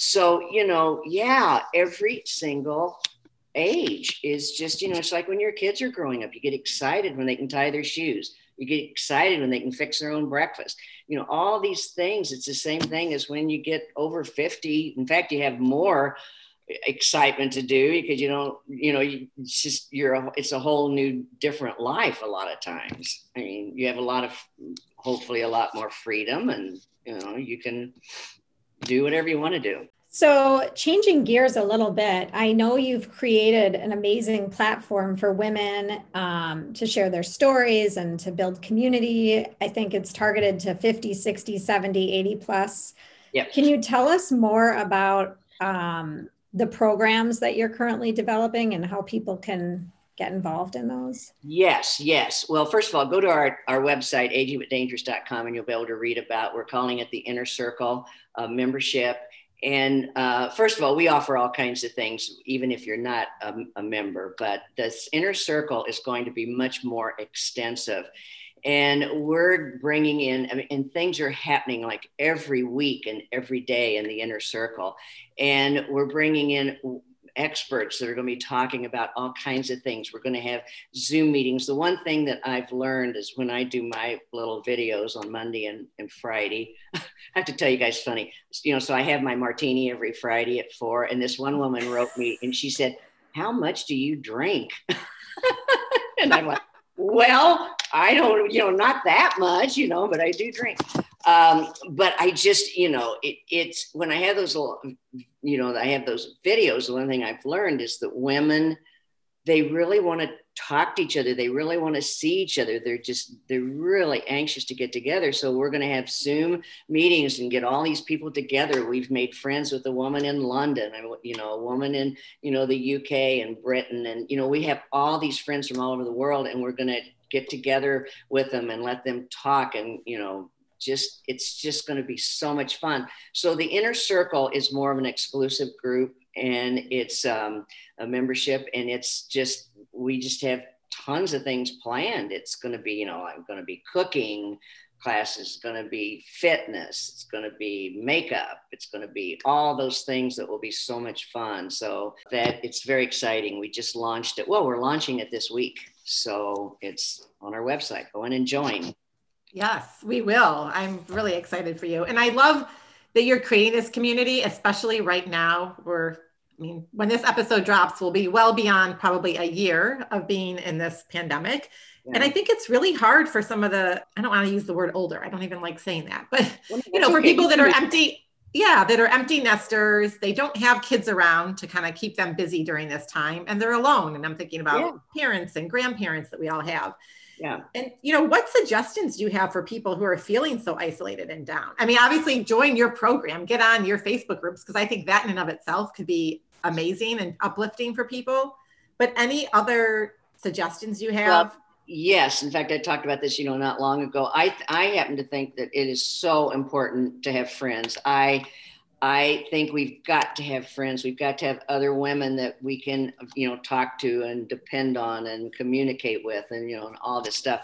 so, you know, yeah, every single age is just, you know, it's like when your kids are growing up, you get excited when they can tie their shoes. You get excited when they can fix their own breakfast. You know, all these things, it's the same thing as when you get over 50. In fact, you have more excitement to do because you don't, you know, you, it's just, you're, a, it's a whole new, different life a lot of times. I mean, you have a lot of, hopefully, a lot more freedom and, you know, you can do whatever you want to do. So, changing gears a little bit, I know you've created an amazing platform for women um, to share their stories and to build community. I think it's targeted to 50, 60, 70, 80 plus. Yep. Can you tell us more about um, the programs that you're currently developing and how people can get involved in those? Yes, yes. Well, first of all, go to our, our website, agingbutdangerous.com, and you'll be able to read about, we're calling it the Inner Circle uh, membership. And uh, first of all, we offer all kinds of things, even if you're not a, a member. But this Inner Circle is going to be much more extensive. And we're bringing in, I mean, and things are happening like every week and every day in the Inner Circle. And we're bringing in experts that are going to be talking about all kinds of things. We're going to have Zoom meetings. The one thing that I've learned is when I do my little videos on Monday and, and Friday, I have to tell you guys funny, you know, so I have my martini every Friday at four. And this one woman wrote me and she said, How much do you drink? and I'm like, Well, I don't, you know, not that much, you know, but I do drink. Um, but I just, you know, it, it's when I have those little, you know, I have those videos. The one thing I've learned is that women, they really want to talk to each other. They really want to see each other. They're just, they're really anxious to get together. So we're going to have Zoom meetings and get all these people together. We've made friends with a woman in London, you know, a woman in, you know, the UK and Britain. And, you know, we have all these friends from all over the world and we're going to get together with them and let them talk and, you know, just it's just going to be so much fun. So the inner circle is more of an exclusive group and it's um, a membership and it's just we just have tons of things planned. It's going to be you know i'm going to be cooking classes going to be fitness it's going to be makeup it's going to be all those things that will be so much fun. So that it's very exciting. We just launched it well we're launching it this week so it's on our website. Go in and join yes we will i'm really excited for you and i love that you're creating this community especially right now we're I mean, when this episode drops, we'll be well beyond probably a year of being in this pandemic. Yeah. And I think it's really hard for some of the, I don't want to use the word older. I don't even like saying that, but you know, for people that are empty, yeah, that are empty nesters, they don't have kids around to kind of keep them busy during this time and they're alone. And I'm thinking about yeah. parents and grandparents that we all have. Yeah. And you know, what suggestions do you have for people who are feeling so isolated and down? I mean, obviously join your program, get on your Facebook groups because I think that in and of itself could be amazing and uplifting for people. But any other suggestions you have? Well, yes. In fact, I talked about this, you know, not long ago. I I happen to think that it is so important to have friends. I I think we've got to have friends. We've got to have other women that we can, you know, talk to and depend on and communicate with, and you know, and all this stuff.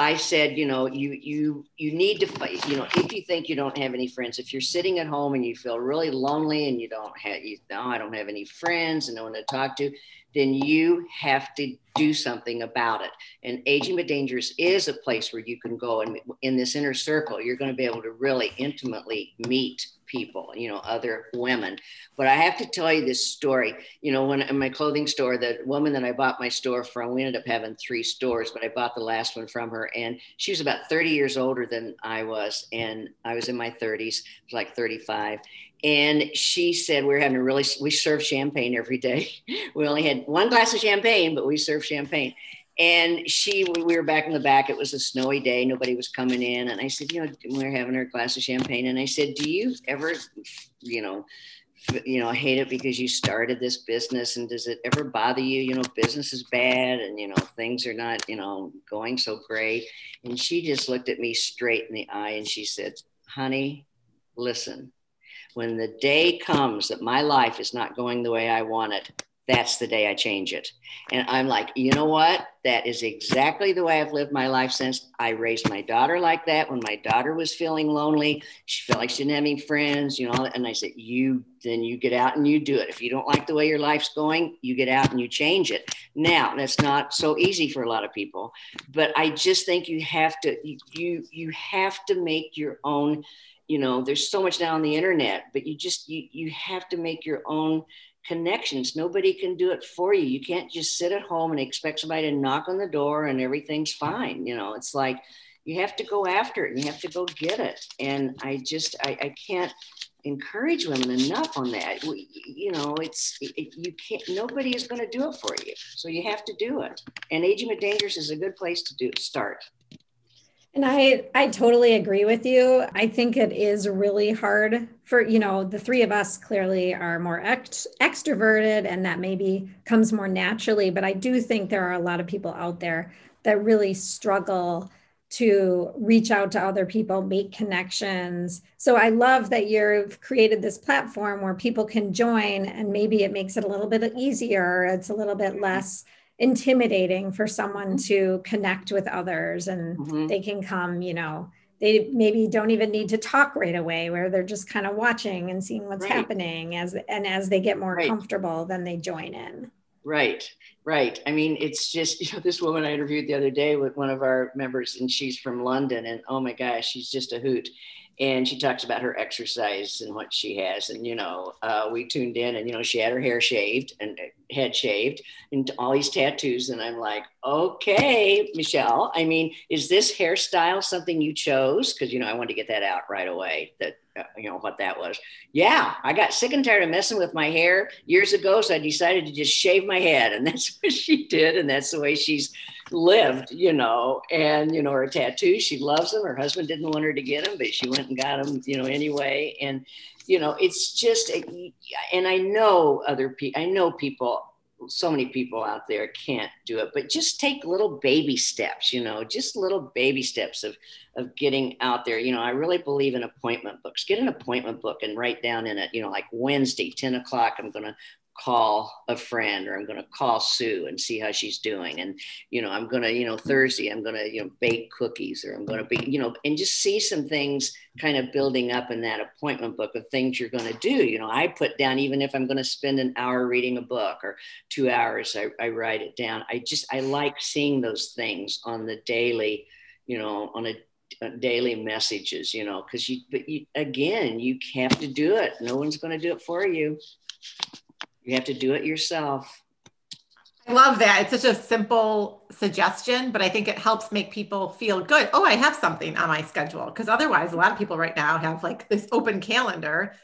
I said, you know, you you you need to fight. You know, if you think you don't have any friends, if you're sitting at home and you feel really lonely and you don't have, you know, I don't have any friends and no one to talk to, then you have to do something about it. And Aging but Dangerous is a place where you can go and in this inner circle, you're going to be able to really intimately meet people, you know, other women. But I have to tell you this story. You know, when in my clothing store, the woman that I bought my store from, we ended up having three stores, but I bought the last one from her. And she was about 30 years older than I was. And I was in my 30s, like 35. And she said, We're having a really, we serve champagne every day. We only had one glass of champagne, but we serve champagne. And she, we were back in the back. It was a snowy day. Nobody was coming in. And I said, you know, we are having our glass of champagne. And I said, do you ever, you know, you know, hate it because you started this business and does it ever bother you? You know, business is bad and, you know, things are not, you know, going so great. And she just looked at me straight in the eye and she said, honey, listen, when the day comes that my life is not going the way I want it, that's the day I change it. And I'm like, you know what? That is exactly the way I've lived my life since I raised my daughter like that. When my daughter was feeling lonely, she felt like she didn't have any friends, you know. And I said, you then you get out and you do it. If you don't like the way your life's going, you get out and you change it. Now, that's not so easy for a lot of people, but I just think you have to you you have to make your own you know there's so much now on the internet but you just you you have to make your own connections. Nobody can do it for you. You can't just sit at home and expect somebody to knock on the door and everything's fine. You know, it's like you have to go after it and you have to go get it. And I just, I, I can't encourage women enough on that. We, you know, it's, it, you can't, nobody is going to do it for you. So you have to do it. And Aging but Dangerous is a good place to do start. And I I totally agree with you. I think it is really hard for, you know, the three of us clearly are more ext- extroverted and that maybe comes more naturally, but I do think there are a lot of people out there that really struggle to reach out to other people, make connections. So I love that you've created this platform where people can join and maybe it makes it a little bit easier. It's a little bit less intimidating for someone mm-hmm. to connect with others and mm-hmm. they can come, you know, they maybe don't even need to talk right away where they're just kind of watching and seeing what's right. happening as and as they get more right. comfortable then they join in right right i mean it's just you know this woman i interviewed the other day with one of our members and she's from london and oh my gosh she's just a hoot and she talks about her exercise and what she has. And, you know, uh, we tuned in and, you know, she had her hair shaved and uh, head shaved and all these tattoos. And I'm like, okay, Michelle, I mean, is this hairstyle something you chose? Because, you know, I wanted to get that out right away that, uh, you know, what that was. Yeah, I got sick and tired of messing with my hair years ago. So I decided to just shave my head. And that's what she did. And that's the way she's, lived, you know, and, you know, her tattoos, she loves them. Her husband didn't want her to get them, but she went and got them, you know, anyway. And, you know, it's just, eh, and I know other people, I know people, so many people out there can't do it, but just take little baby steps, you know, just little baby steps of, of getting out there. You know, I really believe in appointment books. Get an appointment book and write down in it, you know, like Wednesday, 10 o'clock, I'm going to call a friend or I'm going to call Sue and see how she's doing. And, you know, I'm going to, you know, Thursday, I'm going to, you know, bake cookies or I'm going to be, you know, and just see some things kind of building up in that appointment book of things you're going to do. You know, I put down, even if I'm going to spend an hour reading a book or two hours, I, I write it down. I just, I like seeing those things on the daily, you know, on a, uh, daily messages you know because you but you again you have to do it no one's going to do it for you you have to do it yourself. I love that. It's such a simple suggestion, but I think it helps make people feel good. Oh, I have something on my schedule. Because otherwise, a lot of people right now have like this open calendar.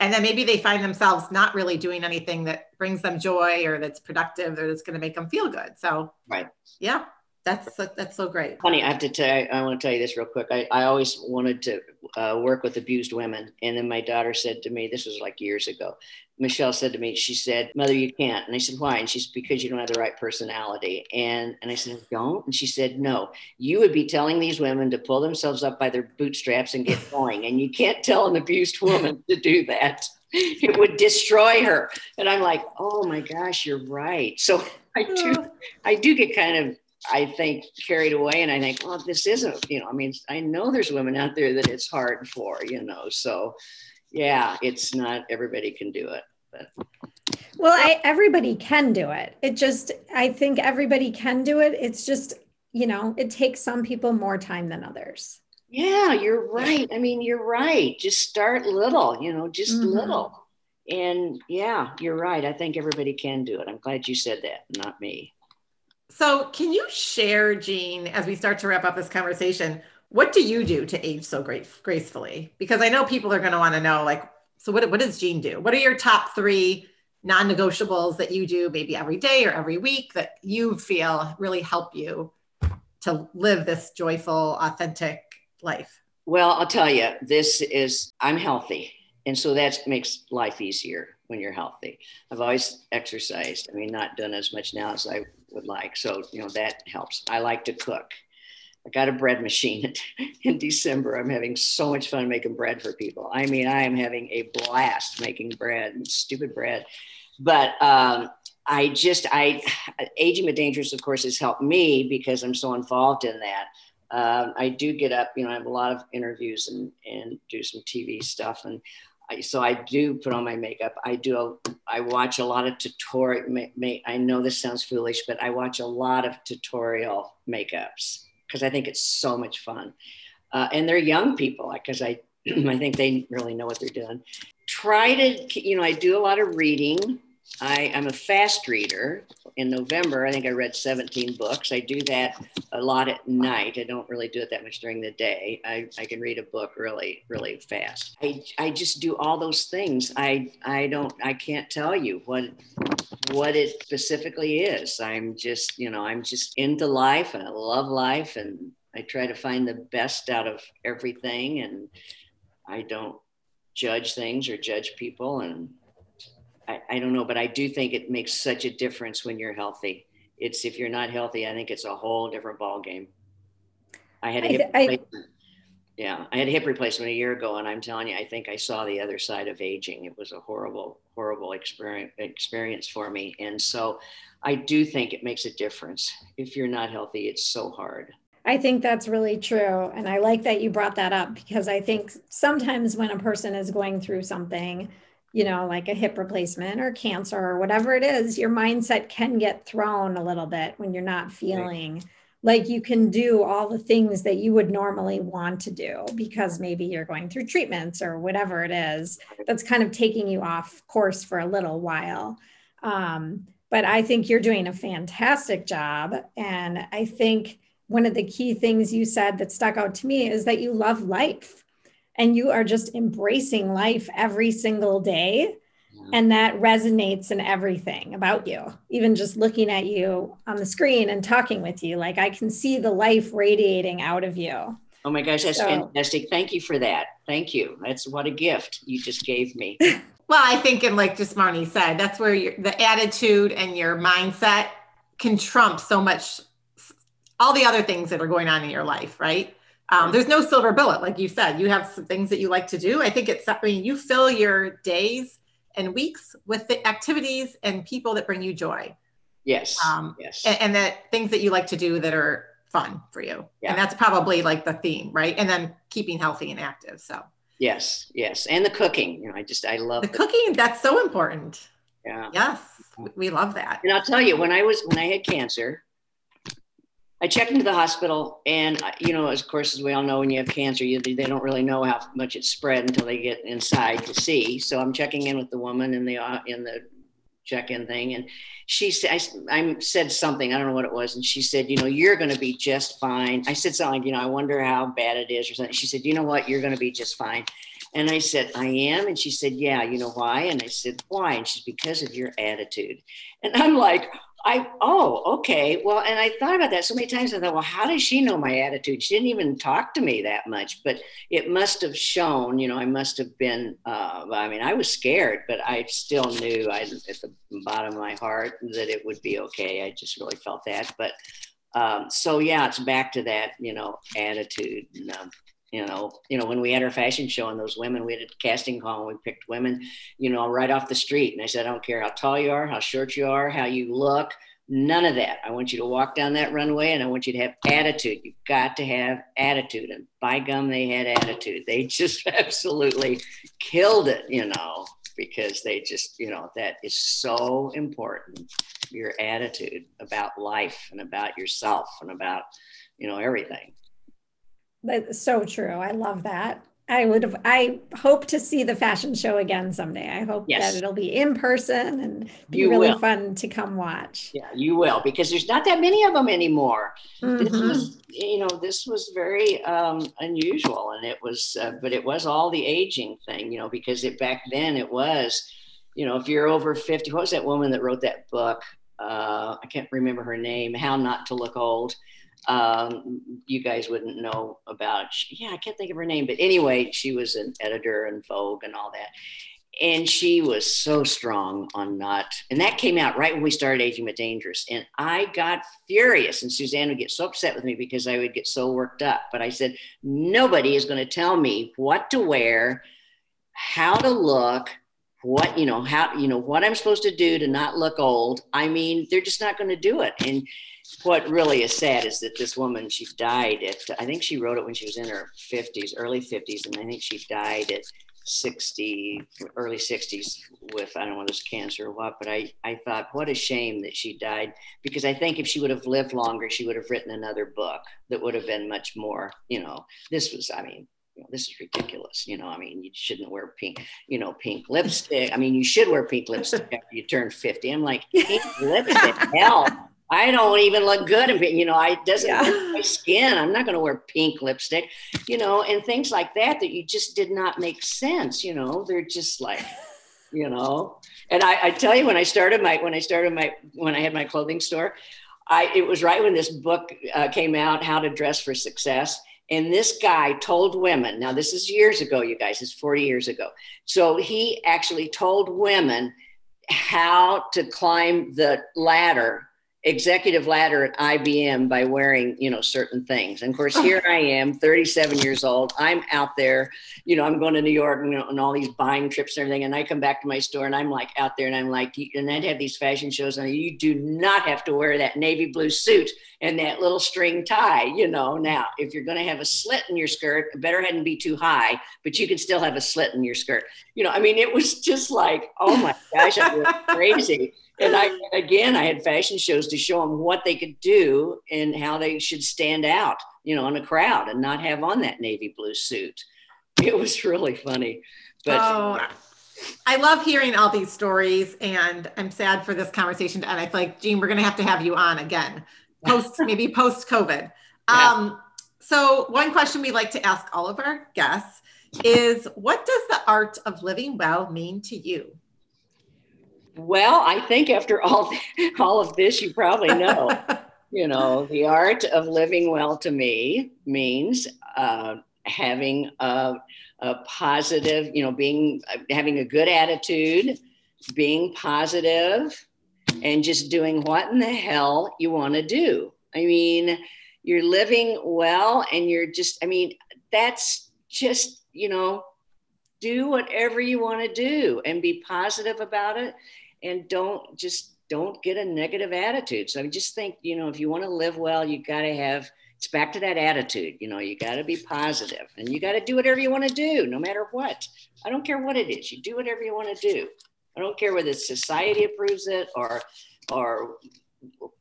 And then maybe they find themselves not really doing anything that brings them joy or that's productive or that's going to make them feel good. So, right. Yeah. That's that's so great. Funny, I have to tell. You, I want to tell you this real quick. I, I always wanted to uh, work with abused women, and then my daughter said to me, "This was like years ago." Michelle said to me, she said, "Mother, you can't." And I said, "Why?" And she's because you don't have the right personality. And and I said, "Don't." And she said, "No, you would be telling these women to pull themselves up by their bootstraps and get going, and you can't tell an abused woman to do that." It would destroy her. And I'm like, oh my gosh, you're right. So I do, I do get kind of I think carried away and I think, well, this isn't, you know, I mean, I know there's women out there that it's hard for, you know, so yeah, it's not everybody can do it. But. Well, I, everybody can do it. It just, I think everybody can do it. It's just, you know, it takes some people more time than others. Yeah, you're right. I mean, you're right. Just start little, you know, just mm-hmm. little. And yeah, you're right. I think everybody can do it. I'm glad you said that, not me. So, can you share, Jean, as we start to wrap up this conversation, what do you do to age so great, gracefully? Because I know people are going to want to know, like, so what, what does Jean do? What are your top three non negotiables that you do maybe every day or every week that you feel really help you to live this joyful, authentic life? Well, I'll tell you, this is, I'm healthy. And so that makes life easier when you're healthy. I've always exercised. I mean, not done as much now as I would like. So, you know, that helps. I like to cook. I got a bread machine in December. I'm having so much fun making bread for people. I mean, I am having a blast making bread stupid bread. But um, I just, I, Aging but Dangerous, of course, has helped me because I'm so involved in that. Um, I do get up, you know, I have a lot of interviews and, and do some TV stuff. And so I do put on my makeup. I do. A, I watch a lot of tutorial. I know this sounds foolish, but I watch a lot of tutorial makeups because I think it's so much fun. Uh, and they're young people because I, I think they really know what they're doing. Try to, you know, I do a lot of reading. I, am a fast reader. In November, I think I read 17 books. I do that a lot at night. I don't really do it that much during the day. I, I can read a book really, really fast. I, I just do all those things. I, I don't, I can't tell you what, what it specifically is. I'm just, you know, I'm just into life and I love life and I try to find the best out of everything and I don't judge things or judge people and I, I don't know, but I do think it makes such a difference when you're healthy. It's if you're not healthy, I think it's a whole different ball game. I had a hip I, replacement. yeah, I had a hip replacement a year ago, and I'm telling you, I think I saw the other side of aging. It was a horrible, horrible experience experience for me, and so I do think it makes a difference. If you're not healthy, it's so hard. I think that's really true. And I like that you brought that up because I think sometimes when a person is going through something, you know, like a hip replacement or cancer or whatever it is, your mindset can get thrown a little bit when you're not feeling like you can do all the things that you would normally want to do because maybe you're going through treatments or whatever it is that's kind of taking you off course for a little while. Um, but i think you're doing a fantastic job. And i think one of the key things you said that stuck out to me is that you love life and you are just embracing life every single day and that resonates in everything about you even just looking at you on the screen and talking with you like i can see the life radiating out of you. Oh my gosh that's so, fantastic. Thank you for that. Thank you. That's what a gift you just gave me. Well i think and like just marnie said that's where your the attitude and your mindset can trump so much all the other things that are going on in your life right um, there's no silver bullet like you said you have some things that you like to do i think it's i mean you fill your days and weeks with the activities and people that bring you joy. Yes. Um, yes. And, and that things that you like to do that are fun for you. Yeah. And that's probably like the theme, right? And then keeping healthy and active. So. Yes. Yes. And the cooking. You know, I just I love the, the cooking. That's so important. Yeah. Yes. We love that. And I'll tell you, when I was when I had cancer, I checked into the hospital, and you know, of course, as we all know, when you have cancer, you, they don't really know how much it's spread until they get inside to see. So I'm checking in with the woman in the uh, in the check-in thing, and she said, I, said something, I don't know what it was, and she said, you know, you're going to be just fine. I said something like, you know, I wonder how bad it is or something. She said, you know what, you're going to be just fine. And I said, I am. And she said, Yeah, you know why? And I said, Why? And she's because of your attitude. And I'm like, I oh okay. Well and I thought about that so many times. I thought well how does she know my attitude? She didn't even talk to me that much but it must have shown you know I must have been uh, I mean I was scared but I still knew I at the bottom of my heart that it would be okay. I just really felt that but um, so yeah it's back to that you know attitude and, um, you know you know when we had our fashion show and those women we had a casting call and we picked women you know right off the street. And i said i don't care how tall you are how short you are how you look none of that. I want you to walk down that runway and i want you to have attitude. You've got to have attitude. And by gum they had attitude. They just absolutely killed it you know because they just you know that is so important your attitude about life and about yourself and about you know everything that's so true. I love that. I would have, I hope to see the fashion show again someday. I hope yes. that it'll be in person and be you really will. fun to come watch. Yeah, you will, because there's not that many of them anymore. Mm-hmm. This was, you know, this was very um, unusual and it was, uh, but it was all the aging thing, you know, because it back then it was, you know, if you're over 50, what was that woman that wrote that book? Uh, I can't remember her name, How Not to Look Old um, you guys wouldn't know about. Yeah, I can't think of her name, but anyway, she was an editor in Vogue and all that. And she was so strong on not, and that came out right when we started Aging But Dangerous. And I got furious, and Suzanne would get so upset with me because I would get so worked up. But I said, nobody is going to tell me what to wear, how to look, what you know how you know what i'm supposed to do to not look old i mean they're just not going to do it and what really is sad is that this woman she died at i think she wrote it when she was in her 50s early 50s and i think she died at 60 early 60s with i don't know whether it's cancer or what but i i thought what a shame that she died because i think if she would have lived longer she would have written another book that would have been much more you know this was i mean this is ridiculous. You know, I mean, you shouldn't wear pink, you know, pink lipstick. I mean, you should wear pink lipstick after you turn 50. I'm like, pink lipstick, hell. I don't even look good. You know, I doesn't yeah. my skin. I'm not going to wear pink lipstick. You know, and things like that that you just did not make sense. You know, they're just like, you know. And I, I tell you, when I started my when I started my when I had my clothing store, I it was right when this book uh, came out, How to Dress for Success. And this guy told women, now this is years ago, you guys, it's 40 years ago. So he actually told women how to climb the ladder executive ladder at IBM by wearing, you know, certain things. And of course, oh. here I am, 37 years old. I'm out there, you know, I'm going to New York and, you know, and all these buying trips and everything. And I come back to my store and I'm like out there and I'm like, and I'd have these fashion shows and you do not have to wear that navy blue suit and that little string tie, you know. Now, if you're going to have a slit in your skirt, better hadn't be too high, but you can still have a slit in your skirt. You know, I mean, it was just like, oh my gosh, I was crazy and I again, I had fashion shows to show them what they could do and how they should stand out, you know, in a crowd and not have on that navy blue suit. It was really funny. But oh, I love hearing all these stories, and I'm sad for this conversation to end. I feel like Jean, we're going to have to have you on again, post maybe post COVID. Yeah. Um, so one question we like to ask all of our guests is, what does the art of living well mean to you? Well, I think after all all of this, you probably know. you know, the art of living well to me means uh, having a, a, positive, you know, being having a good attitude, being positive, and just doing what in the hell you want to do. I mean, you're living well, and you're just. I mean, that's just you know do whatever you want to do and be positive about it and don't just don't get a negative attitude. So I just think, you know, if you want to live well, you got to have it's back to that attitude. You know, you got to be positive and you got to do whatever you want to do, no matter what. I don't care what it is. You do whatever you want to do. I don't care whether society approves it or or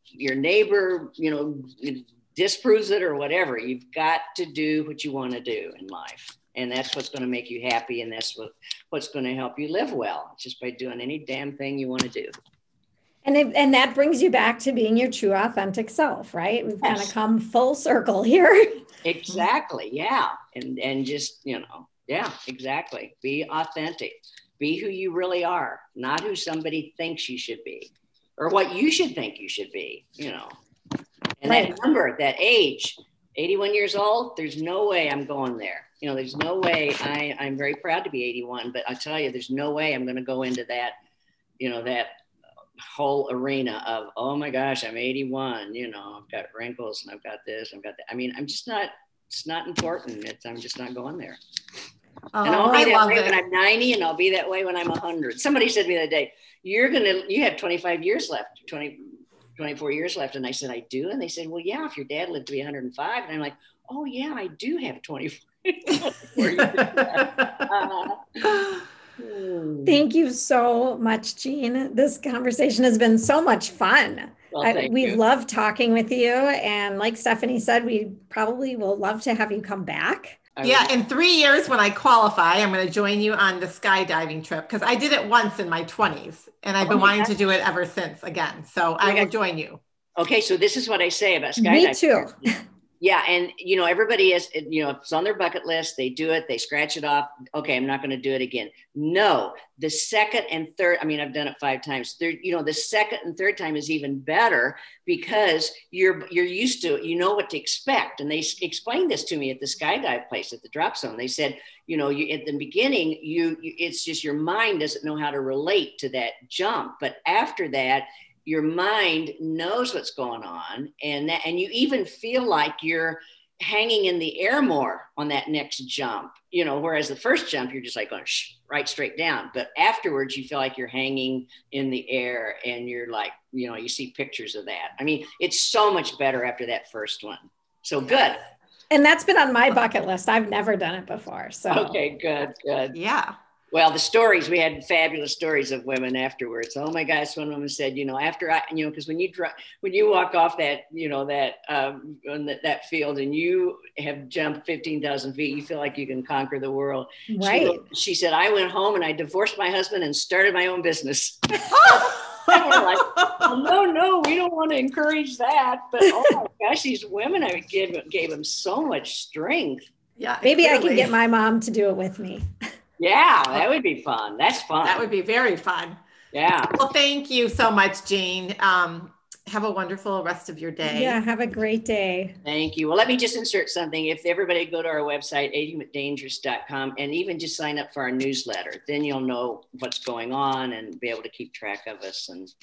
your neighbor, you know, disproves it or whatever. You've got to do what you want to do in life and that's what's going to make you happy and that's what what's going to help you live well just by doing any damn thing you want to do. And it, and that brings you back to being your true authentic self right? We've yes. kind of come full circle here. Exactly yeah. And and just you know yeah exactly. Be authentic. Be who you really are not who somebody thinks you should be or what you should think you should be you know. And right. that number that age 81 years old there's no way i'm going there you know, there's no way I, I'm very proud to be 81, but I tell you, there's no way I'm going to go into that, you know, that whole arena of, oh my gosh, I'm 81, you know, I've got wrinkles and I've got this, I've got that. I mean, I'm just not, it's not important. It's, I'm just not going there. Oh, and I'll be I that way it. when I'm 90 and I'll be that way when I'm 100. Somebody said to me the other day, you're going to, you have 25 years left, 20, 24 years left. And I said, I do. And they said, well, yeah, if your dad lived to be 105. And I'm like, oh yeah, I do have 24 uh-huh. Thank you so much, Jean. This conversation has been so much fun. Well, I, we love talking with you. And like Stephanie said, we probably will love to have you come back. Yeah, in three years when I qualify, I'm going to join you on the skydiving trip because I did it once in my 20s and I've oh been oh wanting God. to do it ever since again. So oh I will join you. Okay, so this is what I say about skydiving. Me too. Yeah and you know everybody is you know it's on their bucket list they do it they scratch it off okay i'm not going to do it again. No the second and third i mean i've done it five times third you know the second and third time is even better because you're you're used to it you know what to expect and they explained this to me at the skydive place at the drop zone. They said you know you at the beginning you, you it's just your mind doesn't know how to relate to that jump but after that your mind knows what's going on and that, and you even feel like you're hanging in the air more on that next jump you know whereas the first jump you're just like going shh, right straight down. But afterwards you feel like you're hanging in the air and you're like you know you see pictures of that. I mean it's so much better after that first one. So good. And that's been on my bucket list. I've never done it before so. Okay good good. Yeah well, the stories we had fabulous stories of women afterwards. Oh my gosh, one woman said, you know, after I, you know, because when you drive, when you walk off that, you know, that um, on the, that field and you have jumped fifteen thousand feet, you feel like you can conquer the world. Right. She, she, said, I went home and I divorced my husband and started my own business. like, oh, no, no, we don't want to encourage that. But oh my gosh, these women, I gave gave them so much strength. Yeah, maybe clearly. I can get my mom to do it with me. Yeah, that would be fun. That's fun. That would be very fun. Yeah. Well, thank you so much, Jean. Um, have a wonderful rest of your day. Yeah, have a great day. Thank you. Well, let me just insert something. If everybody go to our website, agingwithdangerous.com, and even just sign up for our newsletter, then you'll know what's going on and be able to keep track of us and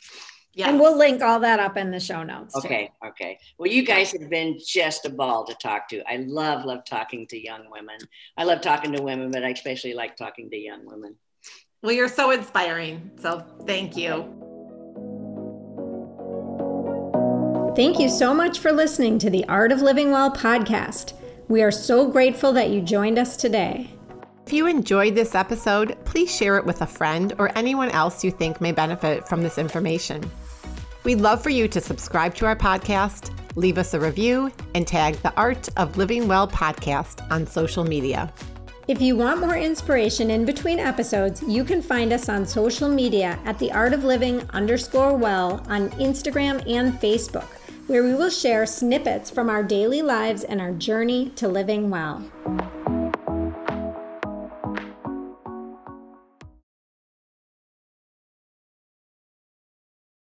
yeah. And we'll link all that up in the show notes. Okay. Too. Okay. Well, you guys have been just a ball to talk to. I love, love talking to young women. I love talking to women, but I especially like talking to young women. Well, you're so inspiring. So thank you. Thank you so much for listening to the Art of Living Well podcast. We are so grateful that you joined us today. If you enjoyed this episode, please share it with a friend or anyone else you think may benefit from this information. We'd love for you to subscribe to our podcast, leave us a review, and tag the Art of Living Well podcast on social media. If you want more inspiration in between episodes, you can find us on social media at the Art of Living underscore well on Instagram and Facebook, where we will share snippets from our daily lives and our journey to living well.